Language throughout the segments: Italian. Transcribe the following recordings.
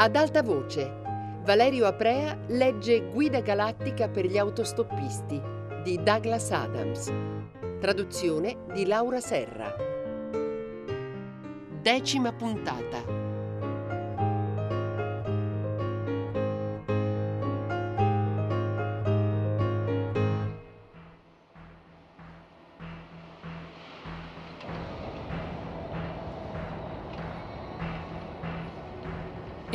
Ad alta voce, Valerio Aprea legge Guida galattica per gli autostoppisti di Douglas Adams. Traduzione di Laura Serra. Decima puntata.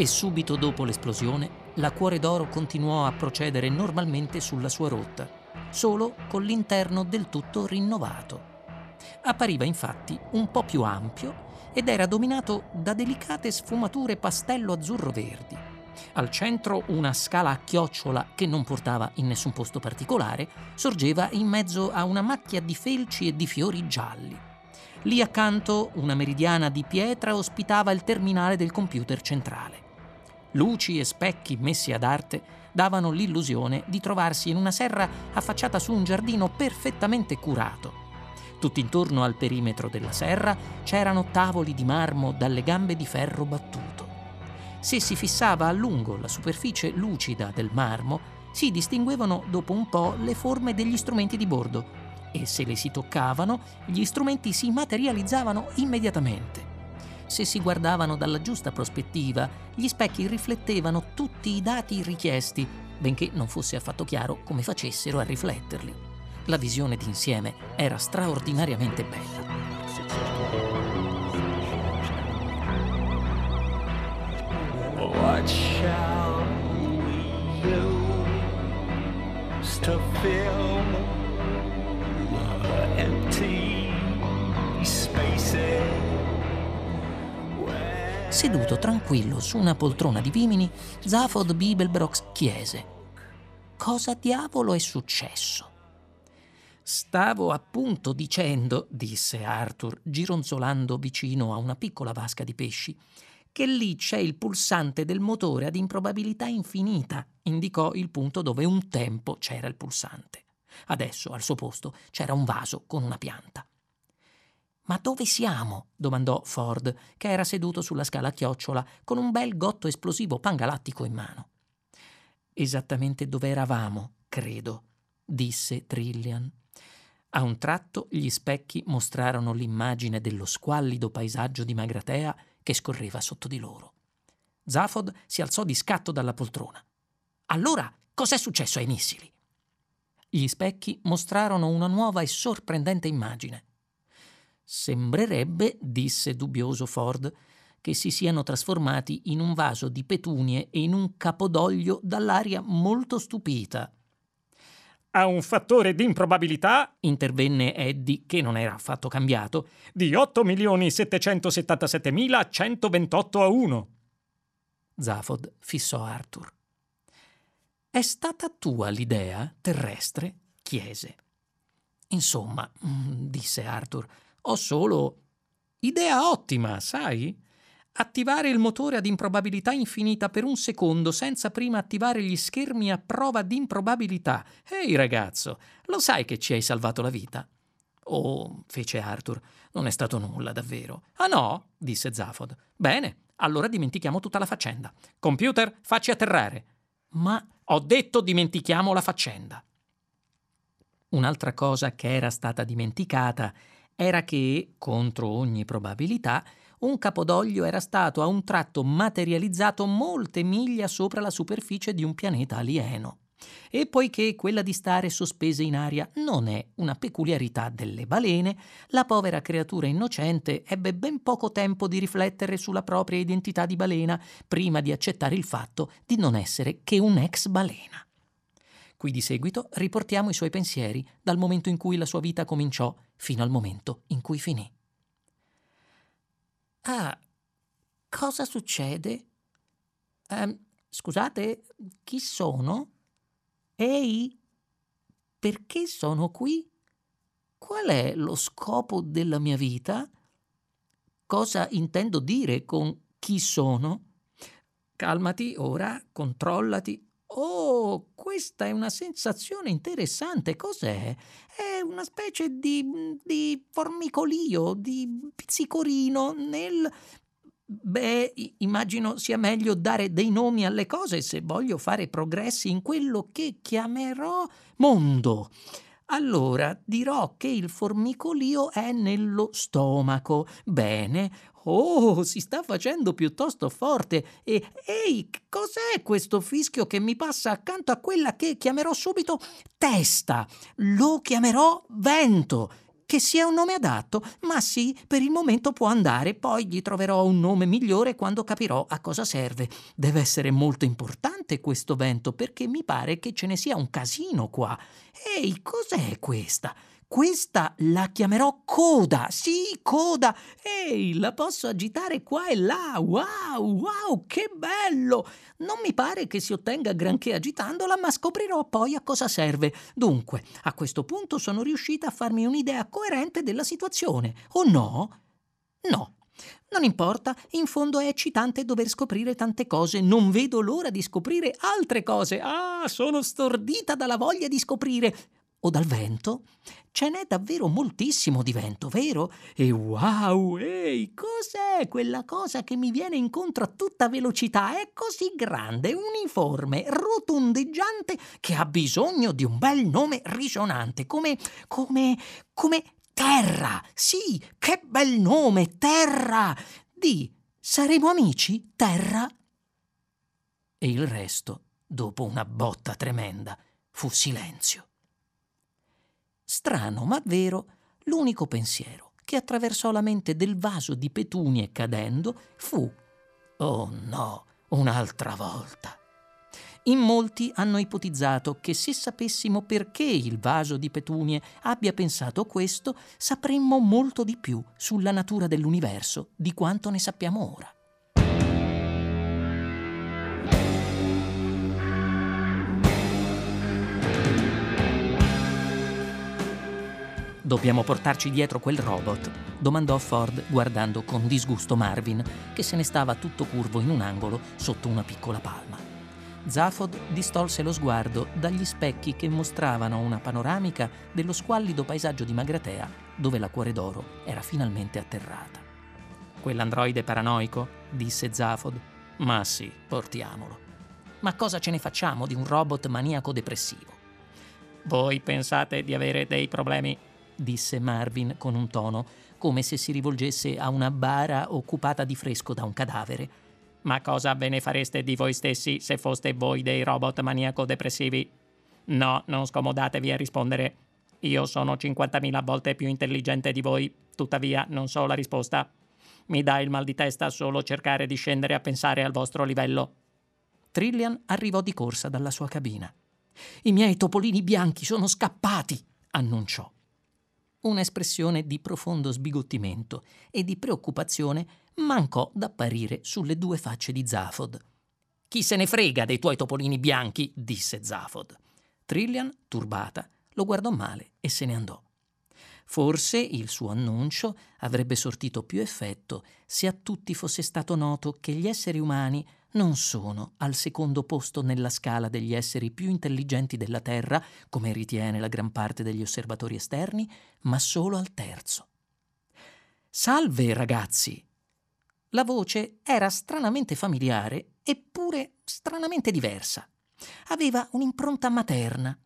E subito dopo l'esplosione la Cuore d'Oro continuò a procedere normalmente sulla sua rotta, solo con l'interno del tutto rinnovato. Appariva infatti un po' più ampio ed era dominato da delicate sfumature pastello azzurro-verdi. Al centro una scala a chiocciola che non portava in nessun posto particolare sorgeva in mezzo a una macchia di felci e di fiori gialli. Lì accanto una meridiana di pietra ospitava il terminale del computer centrale. Luci e specchi messi ad arte davano l'illusione di trovarsi in una serra affacciata su un giardino perfettamente curato. Tutt'intorno al perimetro della serra c'erano tavoli di marmo dalle gambe di ferro battuto. Se si fissava a lungo la superficie lucida del marmo, si distinguevano dopo un po' le forme degli strumenti di bordo e se le si toccavano, gli strumenti si materializzavano immediatamente. Se si guardavano dalla giusta prospettiva, gli specchi riflettevano tutti i dati richiesti, benché non fosse affatto chiaro come facessero a rifletterli. La visione d'insieme era straordinariamente bella. What shall we use to fill Seduto tranquillo su una poltrona di vimini, Zaphod Bibelbrox chiese: Cosa diavolo è successo? Stavo appunto dicendo, disse Arthur, gironzolando vicino a una piccola vasca di pesci, che lì c'è il pulsante del motore ad improbabilità infinita. Indicò il punto dove un tempo c'era il pulsante. Adesso al suo posto c'era un vaso con una pianta. Ma dove siamo? domandò Ford, che era seduto sulla scala a chiocciola con un bel gotto esplosivo pangalattico in mano. Esattamente dove eravamo, credo, disse Trillian. A un tratto gli specchi mostrarono l'immagine dello squallido paesaggio di Magratea che scorreva sotto di loro. Zafod si alzò di scatto dalla poltrona. Allora, cos'è successo ai missili? Gli specchi mostrarono una nuova e sorprendente immagine. Sembrerebbe, disse dubbioso Ford, che si siano trasformati in un vaso di petunie e in un capodoglio dall'aria molto stupita. Ha un fattore di improbabilità, intervenne Eddie, che non era affatto cambiato, di 8.777.128 a 1. Zafod fissò Arthur. È stata tua l'idea terrestre? chiese. Insomma, mm, disse Arthur, ho solo... Idea ottima, sai? Attivare il motore ad improbabilità infinita per un secondo senza prima attivare gli schermi a prova di improbabilità. Ehi ragazzo, lo sai che ci hai salvato la vita? Oh, fece Arthur, non è stato nulla davvero. Ah no? disse Zafod. Bene, allora dimentichiamo tutta la faccenda. Computer, facci atterrare. Ma ho detto dimentichiamo la faccenda. Un'altra cosa che era stata dimenticata era che, contro ogni probabilità, un capodoglio era stato a un tratto materializzato molte miglia sopra la superficie di un pianeta alieno. E poiché quella di stare sospese in aria non è una peculiarità delle balene, la povera creatura innocente ebbe ben poco tempo di riflettere sulla propria identità di balena prima di accettare il fatto di non essere che un ex balena. Qui di seguito riportiamo i suoi pensieri dal momento in cui la sua vita cominciò fino al momento in cui finì. Ah, cosa succede? Um, scusate, chi sono? Ehi, perché sono qui? Qual è lo scopo della mia vita? Cosa intendo dire con chi sono? Calmati ora, controllati, Questa è una sensazione interessante. Cos'è? È una specie di, di formicolio, di pizzicorino nel... Beh, immagino sia meglio dare dei nomi alle cose se voglio fare progressi in quello che chiamerò mondo. Allora dirò che il formicolio è nello stomaco. Bene. Oh, si sta facendo piuttosto forte. E ehi, cos'è questo fischio che mi passa accanto a quella che chiamerò subito testa? Lo chiamerò vento. Che sia un nome adatto, ma sì, per il momento può andare, poi gli troverò un nome migliore quando capirò a cosa serve. Deve essere molto importante questo vento, perché mi pare che ce ne sia un casino qua. Ehi, cos'è questa? Questa la chiamerò coda. Sì, coda. Ehi, la posso agitare qua e là. Wow, wow, che bello! Non mi pare che si ottenga granché agitandola, ma scoprirò poi a cosa serve. Dunque, a questo punto sono riuscita a farmi un'idea coerente della situazione. O no? No. Non importa, in fondo è eccitante dover scoprire tante cose. Non vedo l'ora di scoprire altre cose. Ah, sono stordita dalla voglia di scoprire o dal vento? Ce n'è davvero moltissimo di vento, vero? E wow, ehi, cos'è quella cosa che mi viene incontro a tutta velocità? È così grande, uniforme, rotondeggiante che ha bisogno di un bel nome risonante, come come come Terra. Sì, che bel nome, Terra. Di saremo amici, Terra? E il resto, dopo una botta tremenda, fu silenzio. Strano ma vero, l'unico pensiero che attraversò la mente del vaso di petunie cadendo fu Oh no, un'altra volta. In molti hanno ipotizzato che se sapessimo perché il vaso di petunie abbia pensato questo, sapremmo molto di più sulla natura dell'universo di quanto ne sappiamo ora. Dobbiamo portarci dietro quel robot? domandò Ford guardando con disgusto Marvin, che se ne stava tutto curvo in un angolo sotto una piccola palma. Zafod distolse lo sguardo dagli specchi che mostravano una panoramica dello squallido paesaggio di Magratea, dove la Cuore d'Oro era finalmente atterrata. Quell'androide paranoico? disse Zafod. Ma sì, portiamolo. Ma cosa ce ne facciamo di un robot maniaco depressivo? Voi pensate di avere dei problemi disse Marvin con un tono come se si rivolgesse a una bara occupata di fresco da un cadavere. Ma cosa ve ne fareste di voi stessi se foste voi dei robot maniaco-depressivi? No, non scomodatevi a rispondere. Io sono 50.000 volte più intelligente di voi, tuttavia non so la risposta. Mi dà il mal di testa solo cercare di scendere a pensare al vostro livello. Trillian arrivò di corsa dalla sua cabina. I miei topolini bianchi sono scappati, annunciò un'espressione di profondo sbigottimento e di preoccupazione mancò d'apparire sulle due facce di Zafod. Chi se ne frega dei tuoi topolini bianchi? disse Zafod. Trillian, turbata, lo guardò male e se ne andò. Forse il suo annuncio avrebbe sortito più effetto se a tutti fosse stato noto che gli esseri umani non sono al secondo posto nella scala degli esseri più intelligenti della Terra, come ritiene la gran parte degli osservatori esterni, ma solo al terzo. Salve ragazzi! La voce era stranamente familiare, eppure stranamente diversa. Aveva un'impronta materna.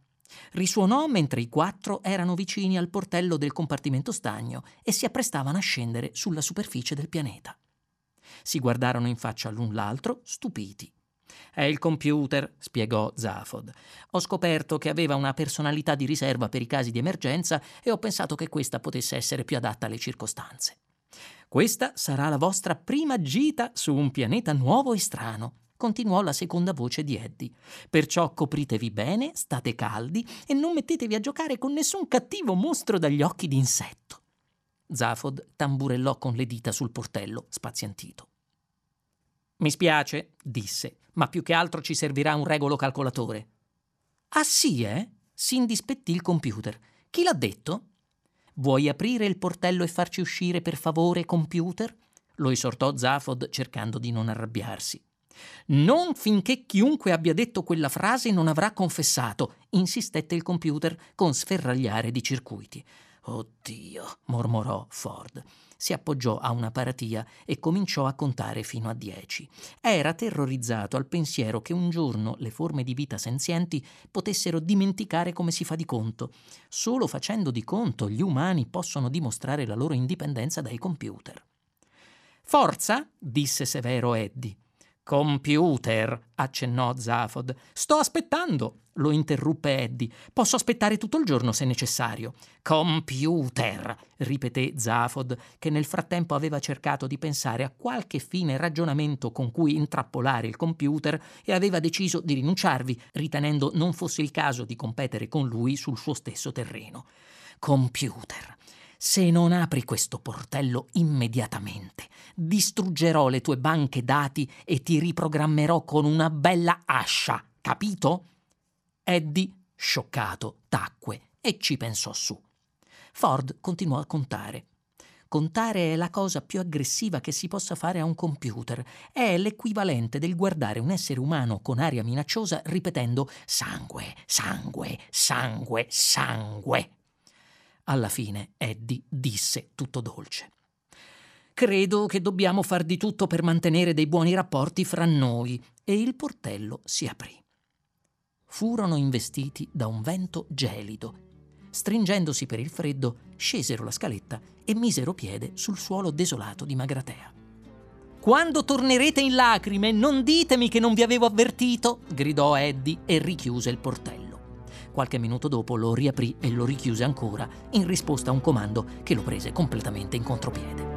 Risuonò mentre i quattro erano vicini al portello del compartimento stagno e si apprestavano a scendere sulla superficie del pianeta. Si guardarono in faccia l'un l'altro, stupiti. È il computer, spiegò Zafod. Ho scoperto che aveva una personalità di riserva per i casi di emergenza e ho pensato che questa potesse essere più adatta alle circostanze. Questa sarà la vostra prima gita su un pianeta nuovo e strano, continuò la seconda voce di Eddie. Perciò copritevi bene, state caldi e non mettetevi a giocare con nessun cattivo mostro dagli occhi d'insetto. Zafod tamburellò con le dita sul portello, spazientito. Mi spiace, disse, ma più che altro ci servirà un regolo calcolatore. Ah sì, eh? Si indispettì il computer. Chi l'ha detto? Vuoi aprire il portello e farci uscire, per favore, computer? Lo esortò Zafod cercando di non arrabbiarsi. Non finché chiunque abbia detto quella frase non avrà confessato, insistette il computer con sferragliare di circuiti. Oddio, mormorò Ford. Si appoggiò a una paratia e cominciò a contare fino a dieci. Era terrorizzato al pensiero che un giorno le forme di vita senzienti potessero dimenticare come si fa di conto. Solo facendo di conto gli umani possono dimostrare la loro indipendenza dai computer. Forza, disse severo Eddie. Computer, accennò Zafod. Sto aspettando, lo interruppe Eddie. Posso aspettare tutto il giorno se necessario. Computer, ripeté Zafod, che nel frattempo aveva cercato di pensare a qualche fine ragionamento con cui intrappolare il computer e aveva deciso di rinunciarvi, ritenendo non fosse il caso di competere con lui sul suo stesso terreno. Computer. Se non apri questo portello immediatamente, distruggerò le tue banche dati e ti riprogrammerò con una bella ascia, capito? Eddie, scioccato, tacque e ci pensò su. Ford continuò a contare. Contare è la cosa più aggressiva che si possa fare a un computer. È l'equivalente del guardare un essere umano con aria minacciosa ripetendo sangue, sangue, sangue, sangue. Alla fine Eddie disse tutto dolce. Credo che dobbiamo far di tutto per mantenere dei buoni rapporti fra noi. E il portello si aprì. Furono investiti da un vento gelido. Stringendosi per il freddo, scesero la scaletta e misero piede sul suolo desolato di Magratea. Quando tornerete in lacrime, non ditemi che non vi avevo avvertito, gridò Eddie e richiuse il portello. Qualche minuto dopo lo riaprì e lo richiuse ancora in risposta a un comando che lo prese completamente in contropiede.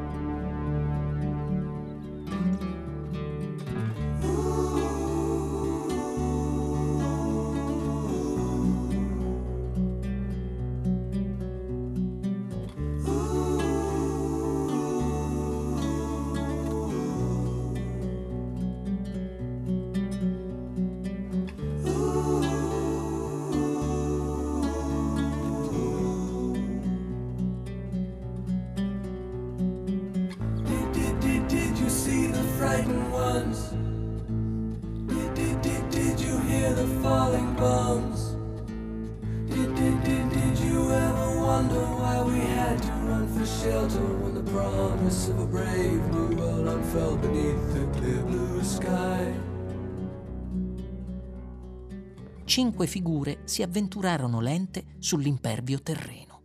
Cinque figure si avventurarono lente sull'impervio terreno.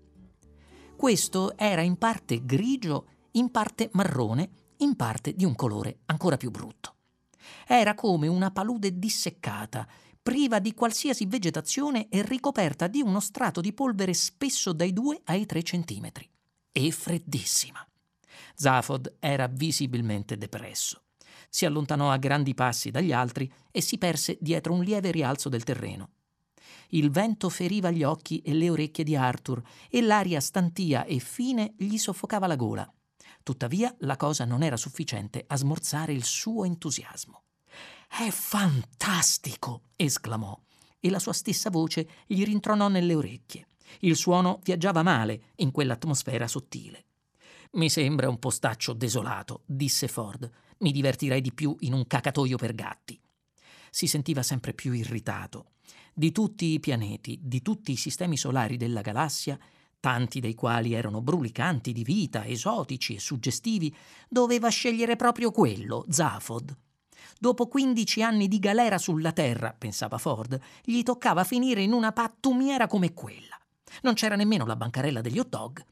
Questo era in parte grigio, in parte marrone, in parte di un colore ancora più brutto. Era come una palude disseccata, priva di qualsiasi vegetazione e ricoperta di uno strato di polvere spesso dai 2 ai 3 centimetri. E freddissima. Zafod era visibilmente depresso si allontanò a grandi passi dagli altri e si perse dietro un lieve rialzo del terreno. Il vento feriva gli occhi e le orecchie di Arthur e l'aria stantia e fine gli soffocava la gola. Tuttavia la cosa non era sufficiente a smorzare il suo entusiasmo. È fantastico! esclamò, e la sua stessa voce gli rintronò nelle orecchie. Il suono viaggiava male in quell'atmosfera sottile. Mi sembra un postaccio desolato, disse Ford, mi divertirei di più in un cacatoio per gatti. Si sentiva sempre più irritato. Di tutti i pianeti, di tutti i sistemi solari della galassia, tanti dei quali erano brulicanti di vita, esotici e suggestivi, doveva scegliere proprio quello, Zafod. Dopo 15 anni di galera sulla Terra, pensava Ford, gli toccava finire in una pattumiera come quella. Non c'era nemmeno la bancarella degli hot dog.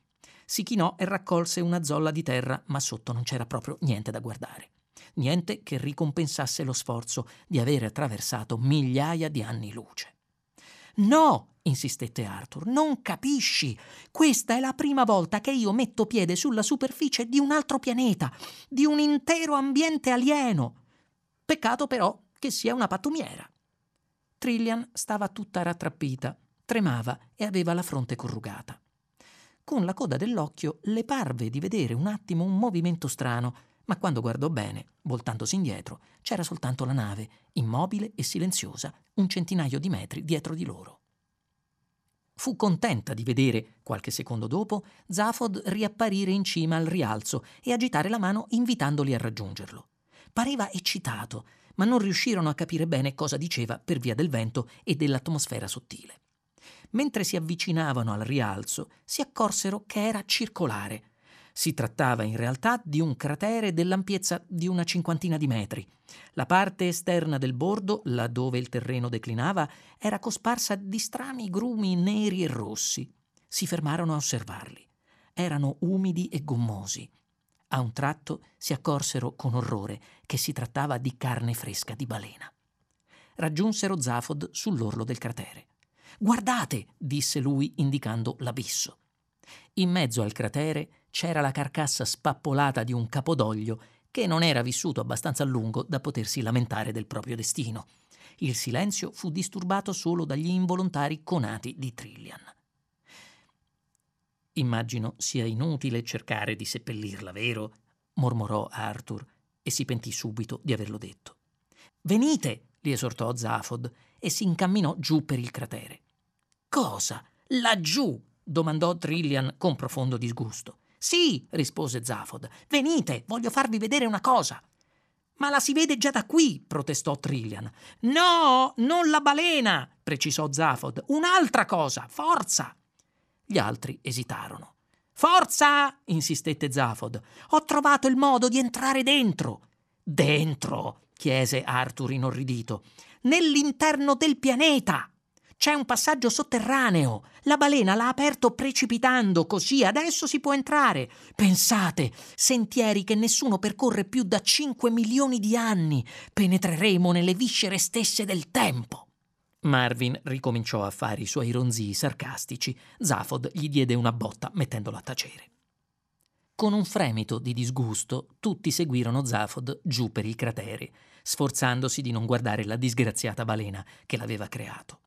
Si chinò e raccolse una zolla di terra, ma sotto non c'era proprio niente da guardare niente che ricompensasse lo sforzo di avere attraversato migliaia di anni luce. No, insistette Arthur, non capisci. Questa è la prima volta che io metto piede sulla superficie di un altro pianeta, di un intero ambiente alieno. Peccato però che sia una pattumiera. Trillian stava tutta rattrappita, tremava e aveva la fronte corrugata. Con la coda dell'occhio le parve di vedere un attimo un movimento strano ma quando guardò bene, voltandosi indietro, c'era soltanto la nave, immobile e silenziosa, un centinaio di metri dietro di loro. Fu contenta di vedere, qualche secondo dopo, Zafod riapparire in cima al rialzo e agitare la mano invitandoli a raggiungerlo. Pareva eccitato, ma non riuscirono a capire bene cosa diceva per via del vento e dell'atmosfera sottile. Mentre si avvicinavano al rialzo, si accorsero che era circolare. Si trattava in realtà di un cratere dell'ampiezza di una cinquantina di metri. La parte esterna del bordo, laddove il terreno declinava, era cosparsa di strani grumi neri e rossi. Si fermarono a osservarli. Erano umidi e gommosi. A un tratto si accorsero con orrore che si trattava di carne fresca di balena. Raggiunsero Zafod sull'orlo del cratere. Guardate, disse lui indicando l'abisso. In mezzo al cratere c'era la carcassa spappolata di un capodoglio che non era vissuto abbastanza a lungo da potersi lamentare del proprio destino. Il silenzio fu disturbato solo dagli involontari conati di Trillian. Immagino sia inutile cercare di seppellirla, vero? mormorò Arthur e si pentì subito di averlo detto. Venite, gli esortò Zafod e si incamminò giù per il cratere. Cosa? Laggiù? domandò Trillian con profondo disgusto. Sì, rispose Zafod. Venite, voglio farvi vedere una cosa. Ma la si vede già da qui, protestò Trillian. No, non la balena, precisò Zafod. Un'altra cosa, forza! Gli altri esitarono. Forza! insistette Zafod. Ho trovato il modo di entrare dentro. Dentro? chiese Arthur inorridito. Nell'interno del pianeta. C'è un passaggio sotterraneo. La balena l'ha aperto precipitando, così adesso si può entrare. Pensate, sentieri che nessuno percorre più da 5 milioni di anni. Penetreremo nelle viscere stesse del tempo. Marvin ricominciò a fare i suoi ronzii sarcastici. Zafod gli diede una botta mettendolo a tacere. Con un fremito di disgusto, tutti seguirono Zafod giù per il cratere, sforzandosi di non guardare la disgraziata balena che l'aveva creato.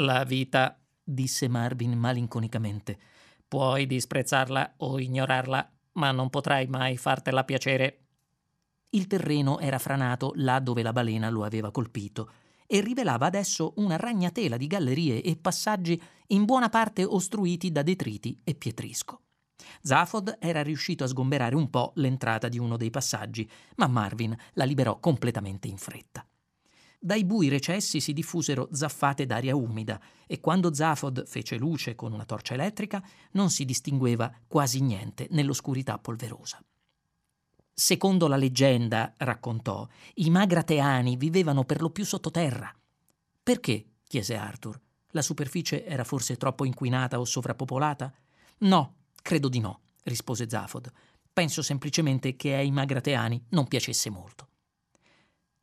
La vita, disse Marvin malinconicamente, puoi disprezzarla o ignorarla, ma non potrai mai fartela piacere. Il terreno era franato là dove la balena lo aveva colpito e rivelava adesso una ragnatela di gallerie e passaggi in buona parte ostruiti da detriti e pietrisco. Zafod era riuscito a sgomberare un po' l'entrata di uno dei passaggi, ma Marvin la liberò completamente in fretta. Dai bui recessi si diffusero zaffate d'aria umida e quando Zafod fece luce con una torcia elettrica non si distingueva quasi niente nell'oscurità polverosa. Secondo la leggenda, raccontò, i magrateani vivevano per lo più sottoterra. Perché? chiese Arthur. La superficie era forse troppo inquinata o sovrappopolata? No, credo di no, rispose Zafod. Penso semplicemente che ai magrateani non piacesse molto.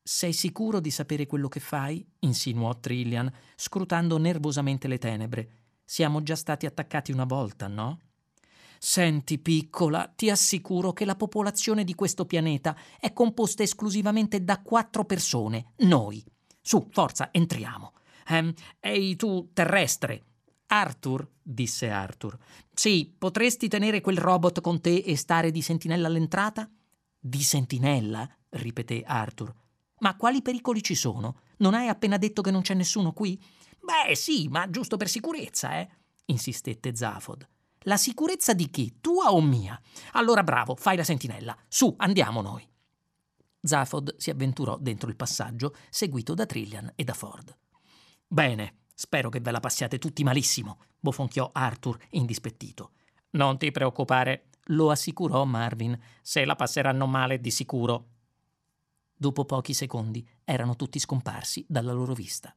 Sei sicuro di sapere quello che fai? insinuò Trillian, scrutando nervosamente le tenebre. Siamo già stati attaccati una volta, no? Senti, piccola, ti assicuro che la popolazione di questo pianeta è composta esclusivamente da quattro persone, noi. Su, forza, entriamo. Ehm, ehi tu, terrestre. Arthur, disse Arthur. Sì, potresti tenere quel robot con te e stare di sentinella all'entrata? Di sentinella? ripeté Arthur. Ma quali pericoli ci sono? Non hai appena detto che non c'è nessuno qui? Beh, sì, ma giusto per sicurezza, eh? insistette Zafod. La sicurezza di chi? Tua o mia? Allora bravo, fai la sentinella. Su, andiamo noi. Zafod si avventurò dentro il passaggio, seguito da Trillian e da Ford. Bene, spero che ve la passiate tutti malissimo, bofonchiò Arthur indispettito. Non ti preoccupare, lo assicurò Marvin. Se la passeranno male di sicuro. Dopo pochi secondi erano tutti scomparsi dalla loro vista.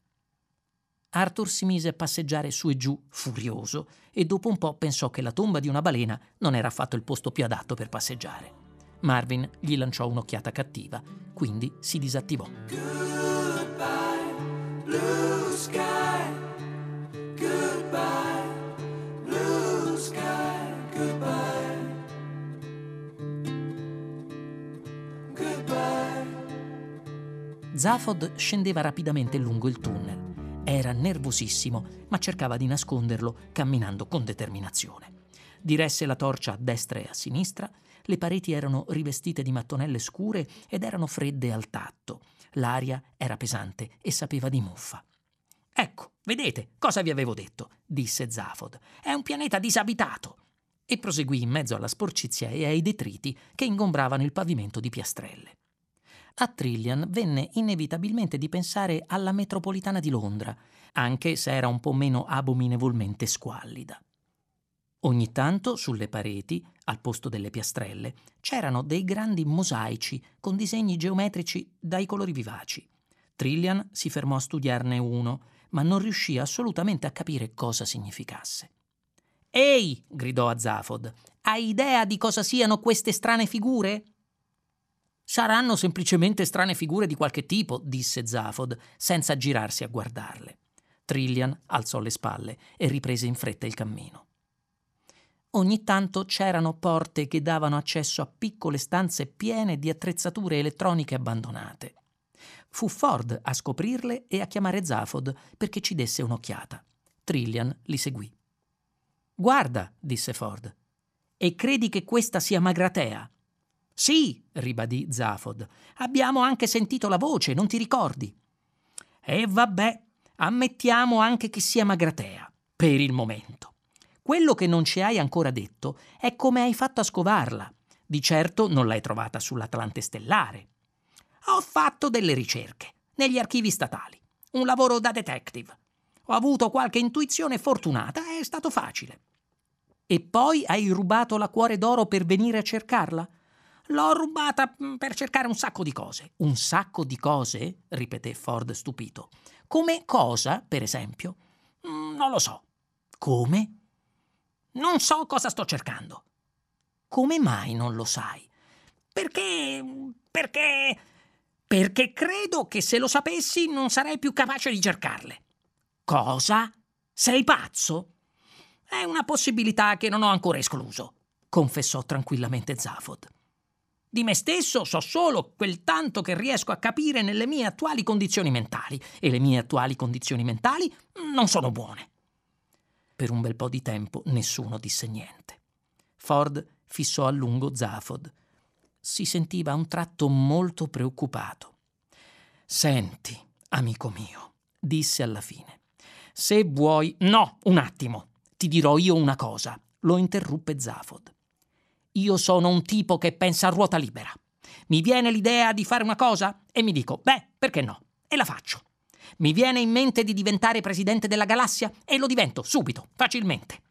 Arthur si mise a passeggiare su e giù, furioso, e dopo un po' pensò che la tomba di una balena non era affatto il posto più adatto per passeggiare. Marvin gli lanciò un'occhiata cattiva, quindi si disattivò. Goodbye, blue sky. Zafod scendeva rapidamente lungo il tunnel. Era nervosissimo, ma cercava di nasconderlo camminando con determinazione. Diresse la torcia a destra e a sinistra, le pareti erano rivestite di mattonelle scure ed erano fredde al tatto. L'aria era pesante e sapeva di muffa. Ecco, vedete, cosa vi avevo detto, disse Zafod. È un pianeta disabitato. E proseguì in mezzo alla sporcizia e ai detriti che ingombravano il pavimento di piastrelle a Trillian venne inevitabilmente di pensare alla metropolitana di Londra anche se era un po' meno abominevolmente squallida. Ogni tanto sulle pareti, al posto delle piastrelle, c'erano dei grandi mosaici con disegni geometrici dai colori vivaci. Trillian si fermò a studiarne uno, ma non riuscì assolutamente a capire cosa significasse. Ehi! gridò a Zafod. Hai idea di cosa siano queste strane figure? Saranno semplicemente strane figure di qualche tipo, disse Zafod, senza girarsi a guardarle. Trillian alzò le spalle e riprese in fretta il cammino. Ogni tanto c'erano porte che davano accesso a piccole stanze piene di attrezzature elettroniche abbandonate. Fu Ford a scoprirle e a chiamare Zafod perché ci desse un'occhiata. Trillian li seguì. Guarda, disse Ford. E credi che questa sia Magratea? Sì, ribadì Zafod. Abbiamo anche sentito la voce, non ti ricordi? E vabbè, ammettiamo anche che sia Magratea, per il momento. Quello che non ci hai ancora detto è come hai fatto a scovarla. Di certo non l'hai trovata sull'Atlante stellare. Ho fatto delle ricerche negli archivi statali, un lavoro da detective. Ho avuto qualche intuizione fortunata, è stato facile. E poi hai rubato la cuore d'oro per venire a cercarla? L'ho rubata mm, per cercare un sacco di cose. Un sacco di cose? ripeté Ford stupito. Come cosa, per esempio? Mm, non lo so. Come? Non so cosa sto cercando. Come mai non lo sai? Perché. perché. perché credo che se lo sapessi non sarei più capace di cercarle. Cosa? Sei pazzo? È una possibilità che non ho ancora escluso, confessò tranquillamente Zafod. Di me stesso so solo quel tanto che riesco a capire nelle mie attuali condizioni mentali, e le mie attuali condizioni mentali non sono buone. Per un bel po' di tempo nessuno disse niente. Ford fissò a lungo Zafod. Si sentiva a un tratto molto preoccupato. Senti, amico mio, disse alla fine, se vuoi... No, un attimo, ti dirò io una cosa, lo interruppe Zafod. Io sono un tipo che pensa a ruota libera. Mi viene l'idea di fare una cosa e mi dico, beh, perché no? E la faccio. Mi viene in mente di diventare presidente della galassia e lo divento subito, facilmente.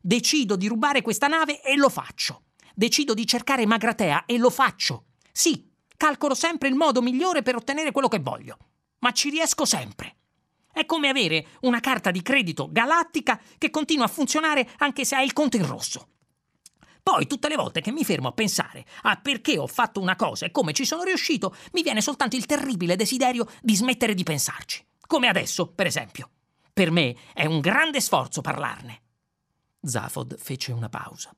Decido di rubare questa nave e lo faccio. Decido di cercare Magratea e lo faccio. Sì, calcolo sempre il modo migliore per ottenere quello che voglio. Ma ci riesco sempre. È come avere una carta di credito galattica che continua a funzionare anche se hai il conto in rosso. Poi tutte le volte che mi fermo a pensare a perché ho fatto una cosa e come ci sono riuscito, mi viene soltanto il terribile desiderio di smettere di pensarci. Come adesso, per esempio. Per me è un grande sforzo parlarne. Zafod fece una pausa.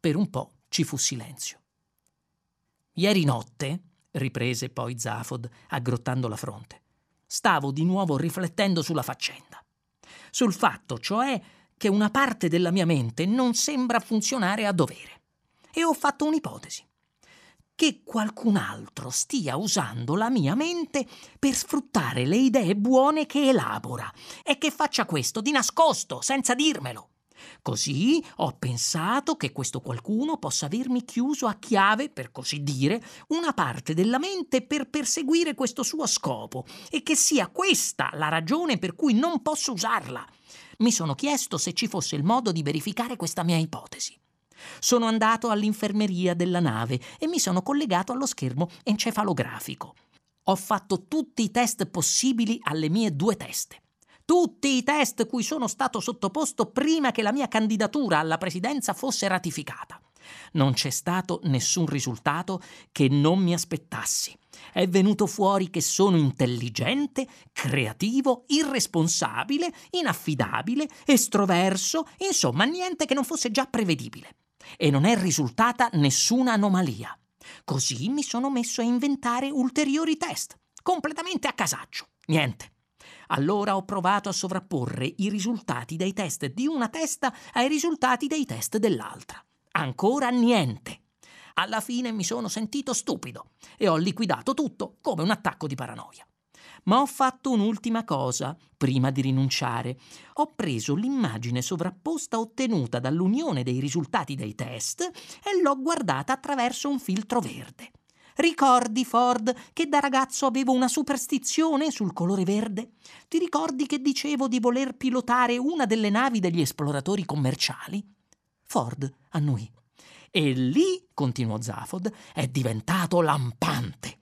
Per un po' ci fu silenzio. Ieri notte, riprese poi Zafod, aggrottando la fronte, stavo di nuovo riflettendo sulla faccenda. Sul fatto, cioè, che una parte della mia mente non sembra funzionare a dovere. E ho fatto un'ipotesi. Che qualcun altro stia usando la mia mente per sfruttare le idee buone che elabora e che faccia questo di nascosto, senza dirmelo. Così ho pensato che questo qualcuno possa avermi chiuso a chiave, per così dire, una parte della mente per perseguire questo suo scopo e che sia questa la ragione per cui non posso usarla mi sono chiesto se ci fosse il modo di verificare questa mia ipotesi. Sono andato all'infermeria della nave e mi sono collegato allo schermo encefalografico. Ho fatto tutti i test possibili alle mie due teste. Tutti i test cui sono stato sottoposto prima che la mia candidatura alla presidenza fosse ratificata. Non c'è stato nessun risultato che non mi aspettassi. È venuto fuori che sono intelligente, creativo, irresponsabile, inaffidabile, estroverso, insomma niente che non fosse già prevedibile. E non è risultata nessuna anomalia. Così mi sono messo a inventare ulteriori test, completamente a casaccio. Niente. Allora ho provato a sovrapporre i risultati dei test di una testa ai risultati dei test dell'altra. Ancora niente. Alla fine mi sono sentito stupido e ho liquidato tutto come un attacco di paranoia. Ma ho fatto un'ultima cosa prima di rinunciare. Ho preso l'immagine sovrapposta ottenuta dall'unione dei risultati dei test e l'ho guardata attraverso un filtro verde. Ricordi, Ford, che da ragazzo avevo una superstizione sul colore verde? Ti ricordi che dicevo di voler pilotare una delle navi degli esploratori commerciali? Ford annui. E lì, continuò Zafod, è diventato lampante.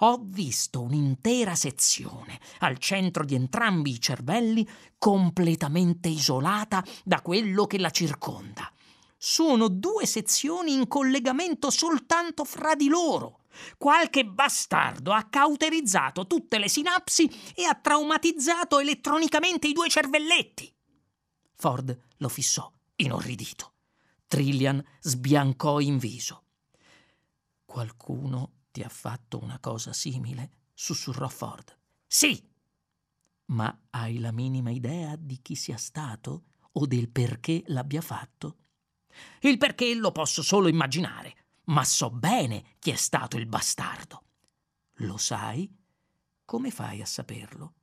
Ho visto un'intera sezione al centro di entrambi i cervelli completamente isolata da quello che la circonda. Sono due sezioni in collegamento soltanto fra di loro. Qualche bastardo ha cauterizzato tutte le sinapsi e ha traumatizzato elettronicamente i due cervelletti. Ford lo fissò, inorridito. Trillian sbiancò in viso. Qualcuno ti ha fatto una cosa simile? sussurrò Ford. Sì. Ma hai la minima idea di chi sia stato o del perché l'abbia fatto? Il perché lo posso solo immaginare ma so bene chi è stato il bastardo. Lo sai? Come fai a saperlo?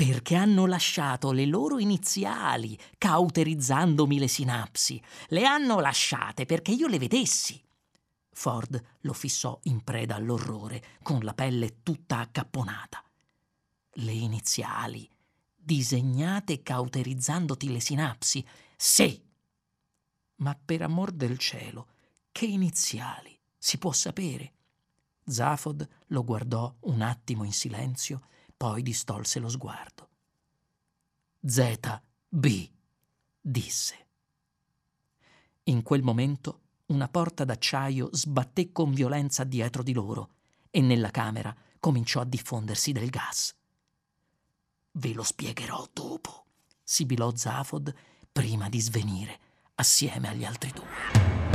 Perché hanno lasciato le loro iniziali, cauterizzandomi le sinapsi. Le hanno lasciate perché io le vedessi. Ford lo fissò in preda all'orrore, con la pelle tutta accapponata. Le iniziali, disegnate cauterizzandoti le sinapsi? Sì. Ma per amor del cielo, che iniziali? Si può sapere? Zafod lo guardò un attimo in silenzio, poi distolse lo sguardo. Z-B, disse. In quel momento una porta d'acciaio sbatté con violenza dietro di loro e nella camera cominciò a diffondersi del gas. Ve lo spiegherò dopo, sibilò Zafod prima di svenire assieme agli altri due.